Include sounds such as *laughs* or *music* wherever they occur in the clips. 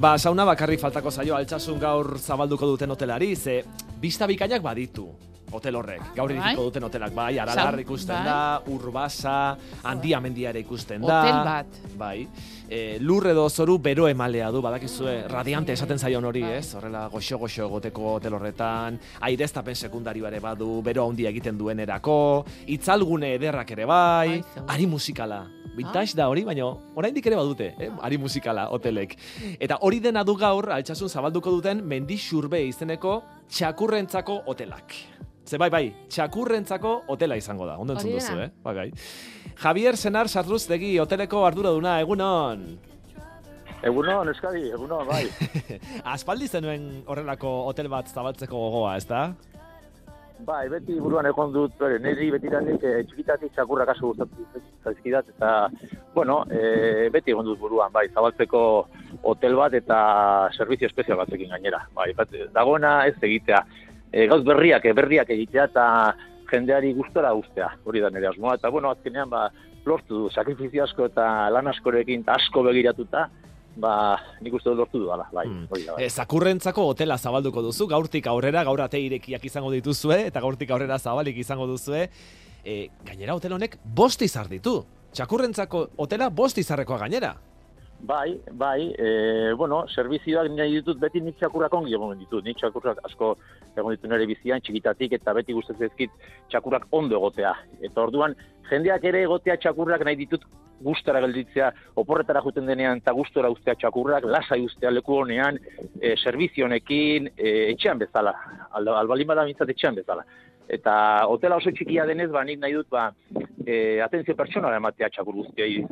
Ba, sauna bakarri faltako zaio altxasun gaur zabalduko duten hotelari, ze bista bikainak baditu hotel horrek. Gaur Bai. iriko duten hotelak, bai, aralar ikusten bai. da, urbasa, handia mendia ere ikusten da. Hotel bat. Bai. E, lur edo zoru bero emalea du, badakizue, radiante esaten zaion hori, Bai. ez? Horrela, goxo-goxo egoteko hotel horretan, aireztapen sekundario ere badu, bero handia egiten duenerako, itzalgune ederrak ere bai, Bai, ari musikala. Vintage da hori, baina oraindik ere badute, eh? ari musikala hotelek. Eta hori dena du gaur, altxasun zabalduko duten mendi xurbe izeneko txakurrentzako hotelak. Ze bai, bai, txakurrentzako hotela izango da, ondo entzun duzu, eh? Bagai. Javier Senar Sarruztegi, hoteleko arduraduna, egunon. Egunon, eskadi, egunon, bai. *laughs* Aspaldi zenuen horrelako hotel bat zabaltzeko gogoa, ez da? bai, beti buruan egon dut, bere, niri betiranik e, txikitatik txakurrak asko gustatu zaizkidat, eta, bueno, e, beti egon dut buruan, bai, zabaltzeko hotel bat eta servizio espezial batzekin gainera. Bai, bat, dagoena ez egitea, e, gauz berriak, e, berriak egitea eta jendeari gustora guztea, hori da nire asmoa, eta, bueno, azkenean, ba, lortu du, sakrifizio asko eta lan askorekin eta asko begiratuta, ba, nik uste dut lortu dudala, bai, Mm. hori da, bai. E, zakurrentzako hotela zabalduko duzu, gaurtik aurrera, gaur ate irekiak izango dituzue, eta gaurtik aurrera zabalik izango duzue. E, gainera hotel honek bost izar ditu. Txakurrentzako hotela bost izarrekoa gainera. Bai, bai, e, bueno, servizioak nahi ditut beti nik txakurrak ongi egon ditut. Nik txakurrak asko egon ditu nire bizian txikitatik eta beti gustatzen ezkit txakurrak ondo egotea. Eta orduan, jendeak ere egotea txakurrak nahi ditut gustara gelditzea, oporretara juten denean eta gustora ustea txakurrak, lasai ustea leku honean, e, servizio honekin, e, etxean bezala, Al- albalin bada mintzat etxean bezala. Eta hotela oso txikia denez, ba, nik nahi dut, ba, e, atentzio pertsonala ematea txakur guztiei.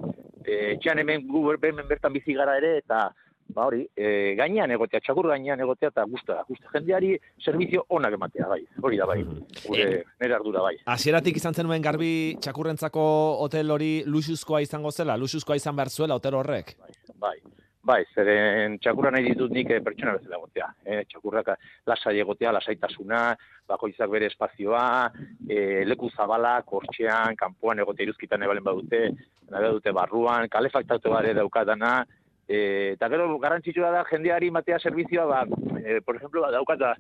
E, etxean hemen gu hemen bertan bizi gara ere, eta ba hori, e, gainean egotea, txakur gainean egotea, eta guztua, guztua. Jendeari servizio onak ematea, bai, hori da, bai, gure, nire ardura, bai. Hasieratik izan zenuen garbi txakurrentzako hotel hori luxuzkoa izango zela, luxuzkoa izan behar zuela hotel horrek. bai. Bai, zeren txakurra nahi ditut nik eh, pertsona bezala egotea. Eh? Txakurrak lasai egotea, lasaitasuna, bakoitzak bere espazioa, eh, leku zabala, kortxean, kanpoan egotea iruzkitan ebalen badute, nahi dute barruan, kalefaktatu bare daukatana, eh, eta gero garrantzitsua da jendeari matea servizioa, ba, eh, por ejemplo, ba, daukat, ba,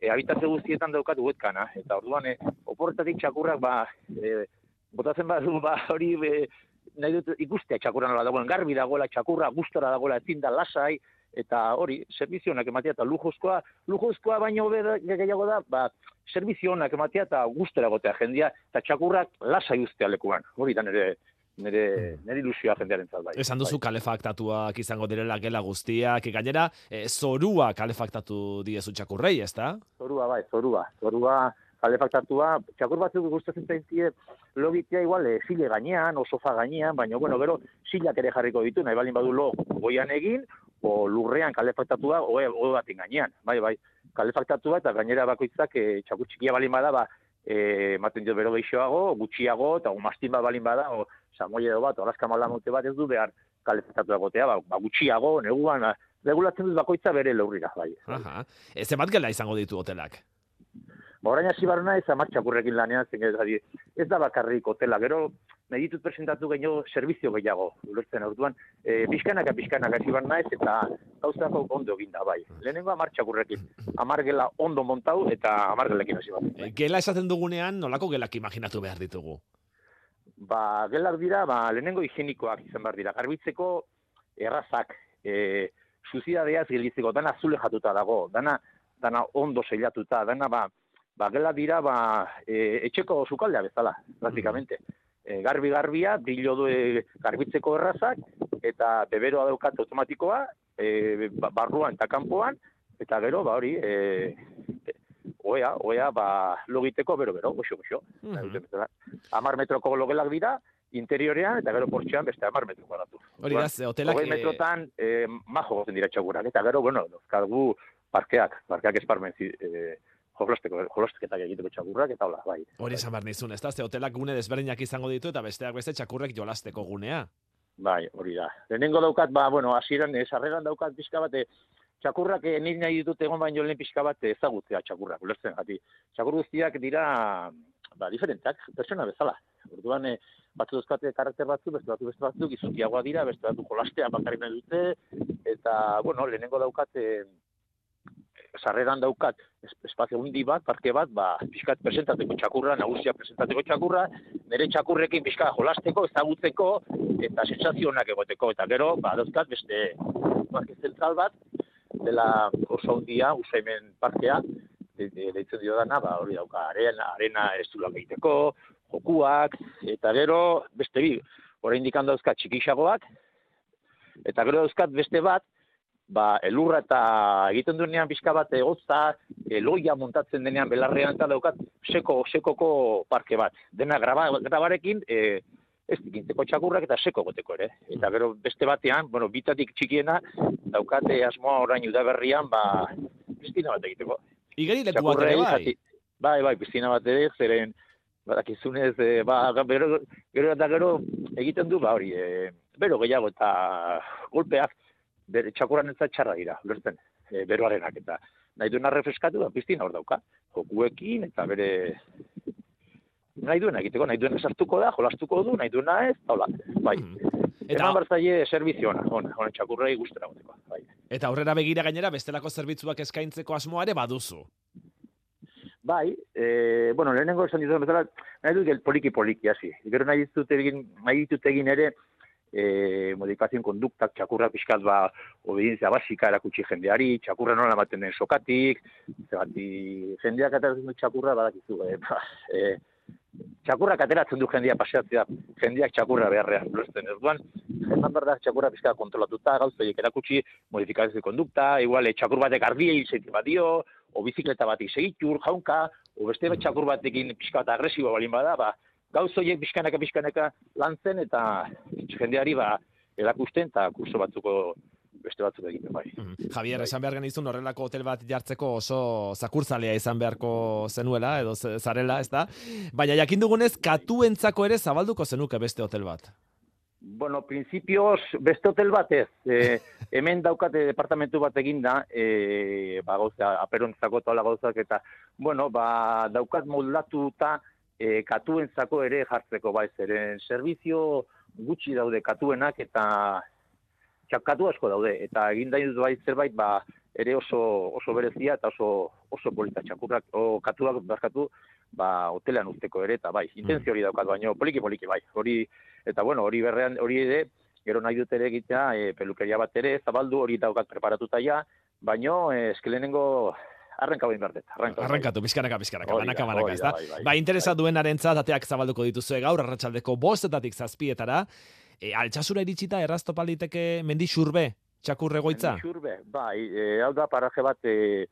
eh, habitatze guztietan daukat webkana, eta orduan, eh, oporretatik txakurrak, ba, eh, botatzen badu, ba, hori, eh, nahi dut ikustea txakurra nola dagoen, garbi dagoela, txakurra gustora dagoela, ezin da lasai, eta hori, servizionak ematea, eta lujozkoa, lujozkoa baino hobe da- gehiago da, ba, servizionak ematea eta gustora egotea jendia, eta txakurrak lasai ustea lekuan, hori da nire, nire, nire ilusioa jendearen bai. Esan duzu kalefaktatuak izango direla gela guztiak, gainera e, zorua kalefaktatu diezu txakurrei, ez da? Zorua, bai, zorua. Zorua kalefaktatua, txakur batzuk gustatzen zaizkie logitea igual e, sile gainean, o sofa gainean, baina, bueno, gero silak ere jarriko ditu, nahi balin badu lo goian egin, o lurrean kalefaktatua, oe, oe batin gainean, bai, bai, kalefaktatua eta gainera bakoitzak e, txakur txikia balin bada, ba, e, ematen dio bero geixoago, gutxiago, eta mastin bat balin bada, o samoie edo bat, o alaska malamute bat ez du behar kalefaktatua egotea, ba, ba gutxiago, neguan, ba, regulatzen dut bakoitza bere lurrira, bai. Aha. E, zenbat gela izango ditu hotelak? Ba, orain hasi barna ez amak txakurrekin lanean, zen ez, da bakarrik hotela, gero nahi ditut presentatu gehiago servizio gehiago, ulertzen orduan, e, pixkanaka pixkanaka hasi barna ez, eta gauzako ondo egin da, bai. Lehenengo amar txakurrekin, amar gela ondo montau, eta amar gelekin hasi barna. E, gela esaten dugunean, nolako gelak imaginatu behar ditugu? Ba, gelak dira, ba, lehenengo higienikoak izan behar dira, garbitzeko errazak, e, suzidadeaz gelitzeko, dana azule jatuta dago, dana, dana ondo seilatuta, dana, ba, ba, gela dira, ba, e, etxeko sukaldea bezala, praktikamente. E, garbi garbia, bilo du e, garbitzeko errazak, eta beberoa daukat automatikoa, e, ba- barruan eta kanpoan, eta gero, ba hori, e, oea, oea, ba, logiteko bero-bero, goxo, goxo. Mhm. Amar metroko logelak dira, interiorean, eta gero portxean beste amar metro kuadratu. Hori da, hotelak... Hogei e, metrotan, eh, majo gozen dira txagurak, eta gero, bueno, dozkagu parkeak, parkeak esparmen zi, jolosteko, jolosketak egiteko txakurrak, eta hola, bai. Hori esan behar nizun, ez da? Ze hotelak gune desberdinak izango ditu eta besteak beste txakurrek jolasteko gunea. Bai, hori da. Lehenengo daukat, ba, bueno, hasieran sarreran daukat pixka bat, eh, txakurrak eh, nik nahi ditut egon baino lehen pixka bat ezagutzea txakurrak, ulertzen gati. Txakur guztiak dira, ba, diferentak, pertsona bezala. Orduan, eh, batzu dauzkate karakter batzu, beste batzu beste batzuk, izukiagoa dira, beste batzu jolastea bakarrik nahi dute, eta, bueno, lehenengo daukat, eh, sarreran daukat es- espazio hundi bat, parke bat, ba, pixkat presentateko txakurra, nagusia presentateko txakurra, nire txakurrekin pixka jolasteko, ezagutzeko, eta sensazio onak egoteko, eta gero, ba, dauzkat beste parke zentral bat, dela oso handia, usaimen parkea, de- de- deitzen dio dana, ba, hori dauka, arena, arena ez egiteko, jokuak, eta gero, beste bi, oraindik dauzkat txikixagoak, eta gero dauzkat beste bat, ba, elurra eta egiten duenean pixka bat egotza, eloia montatzen denean belarrean eta daukat seko, sekoko parke bat. Dena graba, grabarekin, e, ez dikintzeko txakurrak eta seko goteko ere. Eta gero beste batean, bueno, bitatik txikiena, daukate asmoa orain udaberrian, ba, piztina bat egiteko. Igeri lekuak ere bai. bai, bai, piztina bat ere, zeren, badakizunez, e, ba, gero, gero eta gero egiten du, ba, hori, e, bero gehiago eta golpeak, bere txakurran ez txarra dira, ulertzen, e, beroarenak, eta nahi duena refreskatu, ba, piztina hor dauka, jokuekin, eta bere, nahi duena egiteko, nahi duena sartuko da, jolastuko du, nahi duena ez, hola, bai. Mhm. Eta Eta, Eman barzaile servizio ona, ona, ona txakurrei gustera goteko, bai. eta aurrera begira gainera bestelako zerbitzuak eskaintzeko asmoa ere baduzu. Bai, e, bueno, lehenengo esan dizuen bezala, nahi dut poliki-poliki, hasi. Gero nahi ditut egin, nahi ditut egin ere, e, modifazioen konduktak, txakurra pixkat ba, obedientzia basika erakutsi jendeari, txakurra nola ematen den sokatik, zebati, jendeak ateratzen du txakurra, badakizu, e, ba, e, txakurrak ateratzen du jendea paseatzea, jendeak txakurra beharrean, ulertzen ez duan, eman behar da txakurra pixka kontrolatuta, gauzoiek erakutsi, modifikazio kondukta, igual txakur batek ardia hilzetik badio, o bizikleta batik segitur, jaunka, o beste Mm. txakur batekin pixka bat agresibo balin bada, ba, gauzoiek pixkanaka pixkanaka lantzen eta jendeari ba, erakusten eta kurso batzuko beste batzuk egiten bai. Mhm. Javier, esan behar genizun horrelako hotel bat jartzeko oso zakurtzalea izan beharko zenuela, edo zarela, ez da? Baina jakin dugunez, katuentzako ere zabalduko zenuke beste hotel bat. Bueno, principios beste hotel batez, e, *laughs* hemen daukate departamentu bat eginda, e, ba, gauza, aperontzako eta hola gauzak, eta, bueno, ba, daukat moldatuta e, katuentzako ere jartzeko, bai, zeren, servizio gutxi daude katuenak, eta txakatu asko daude, eta egin da dut bai zerbait, ba, ere oso, oso berezia eta oso, oso polita. Txakurrak, o katuak barkatu, ba, hotelean usteko ere, eta bai, intentzio hori daukat, baino, poliki-poliki, bai, hori, eta bueno, hori berrean, hori ere, gero nahi dut ere egitea, e, pelukeria bat ere, zabaldu, hori daukat preparatuta ja, baino, e, eskelenengo, arrenka bain berdet, arrenka. Pizkanaka, Hori da, banaka, banaka, ez da, bai, bai. Ba, interesa duenarentzat ateak zabalduko dituzue gaur, arratsaldeko bostetatik zazpietara, e, altxasura iritsita erraztopaliteke mendi xurbe, txakur egoitza? Xurbe, bai, e, hau da paraje bat e,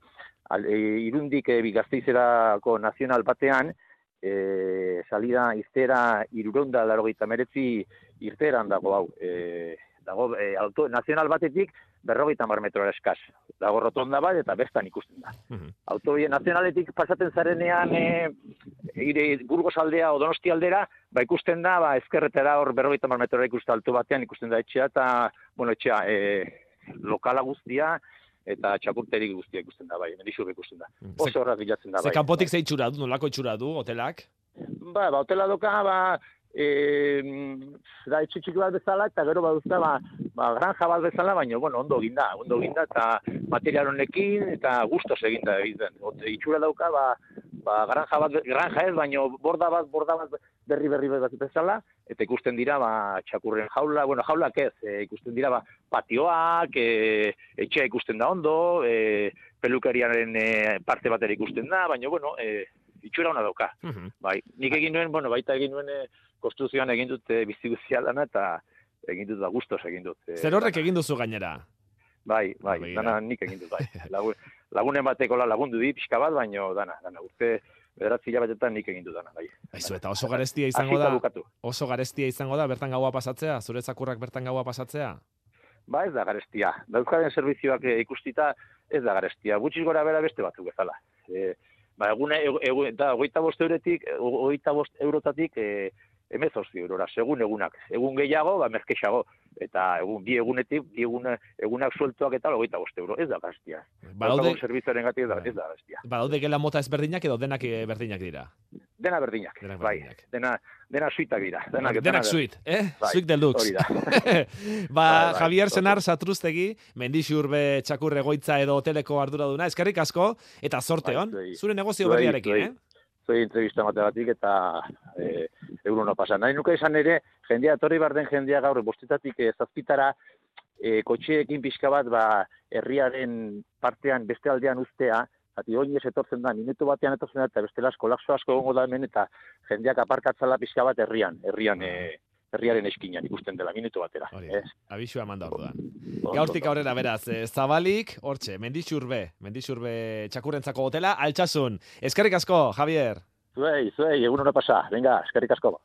al, e, irundik e, bigazteizerako nazional batean, e, salida iztera iruronda larogeita meretzi irteran dago hau. E, dago e, auto, nazional batetik berrogeita mar metrora eskaz. Dago rotonda bat eta bestan ikusten da. Mhm. Autobide nazionaletik pasatzen zarenean e, ire, Burgos aldea o Donosti aldera, ba ikusten da, ba ezkerretera hor berrogeita mar metrora ikusten altu batean ikusten da etxea eta, bueno, etxea, e, lokala guztia eta txakurterik guztia ikusten da, bai, mendixur ikusten da. Ze- Oso horraz bilatzen da, Ze bai. kanpotik ze itxura du, nolako itxura du, hotelak? Ba, ba, hotela doka, ba, e, da, etxe txiki bat bezala, eta gero baduzta, ba, ba, granja bat bezala, baina, bueno, ondo ginda, ondo ginda, eta material honekin, eta gustos eginda egiten. Itxura dauka, ba, ba, granja bat, granja ez, baina borda bat, borda bat berri berri bat bezala, eta ikusten dira, ba, txakurren jaula, bueno, jaulak ez, e, ikusten dira, ba, patioak, e, etxea ikusten da ondo, e, pelukariaren e, parte batera ikusten da, baina, bueno, e, itxura ona dauka. Mhm. Bai, nik egin nuen, bueno, baita egin nuen e, konstituzioan egin dut e, biziguzia lana eta egin dut da gustos egin dut. e, Zer horrek egin duzu gainera? Bai, bai, Ba, begira. dana nik egin dut, bai. Lagun, lagunen batekola lagundu di pixka bat, baino dana, dana, urte bederatzi hilabetetan nik egin dut dana, bai. Aizu, eta oso garestia izango da, oso garestia izango da bertan gaua pasatzea, zure zakurrak bertan gaua pasatzea? Ba, ez da garestia. Dauzkaren servizioak e, ikustita, ez da garestia. Gutxiz gora bera beste batzuk bezala. E, ba, egune, egu, egu, eurotik, hogeita bost eurotatik, e, emezortzi eurora, segun egunak. Egun gehiago, ba, merkexago. Eta egun, bi egunetik, bi egun, egunak sueltuak eta hogeita bost euro. Ez da gaztia. Badaude, Zerbitzuaren gatik, ez da, Bai. ez da gaztia. badaude gela mota ezberdinak edo denak eh, berdinak dira. Dena berdinak, Denak bai. berdinak. Dena, dena suitak dira. Denak, Denak suite, eh? Bai, Suite deluxe. Da. *laughs* ba, Bai, bai, Javier. Senar Satruztegi, Mendixurbe txakur egoitza edo hoteleko arduraduna, eskerrik asko, eta zorte Bai, hon, zuei. zure negozio berriarekin, eh? Zoi entrevista mategatik eta e, eguno pasa. Nahi nuke esan ere, jendea, etorri bar den jendea gaur, bostetatik e, zazpitara, e, kotxeekin pixka bat, ba, herriaren partean beste aldean ustea, Zati, oinez etortzen da, minutu batean etortzen da, eta bestela kolapso asko egongo da hemen, eta jendeak aparkatzala pixka bat herrian, herrian, e, herriaren eskinan ikusten dela, minutu batera. Hori, Ez? abisua eman da orduan. Gaurtik aurrera beraz, eh, zabalik, hortxe, Mendixurbe, Mendixurbe txakurrentzako hotela, altxasun. Eskerrik asko, Javier. Zuei, zuei, egun hona pasa. Venga, eskerrik asko.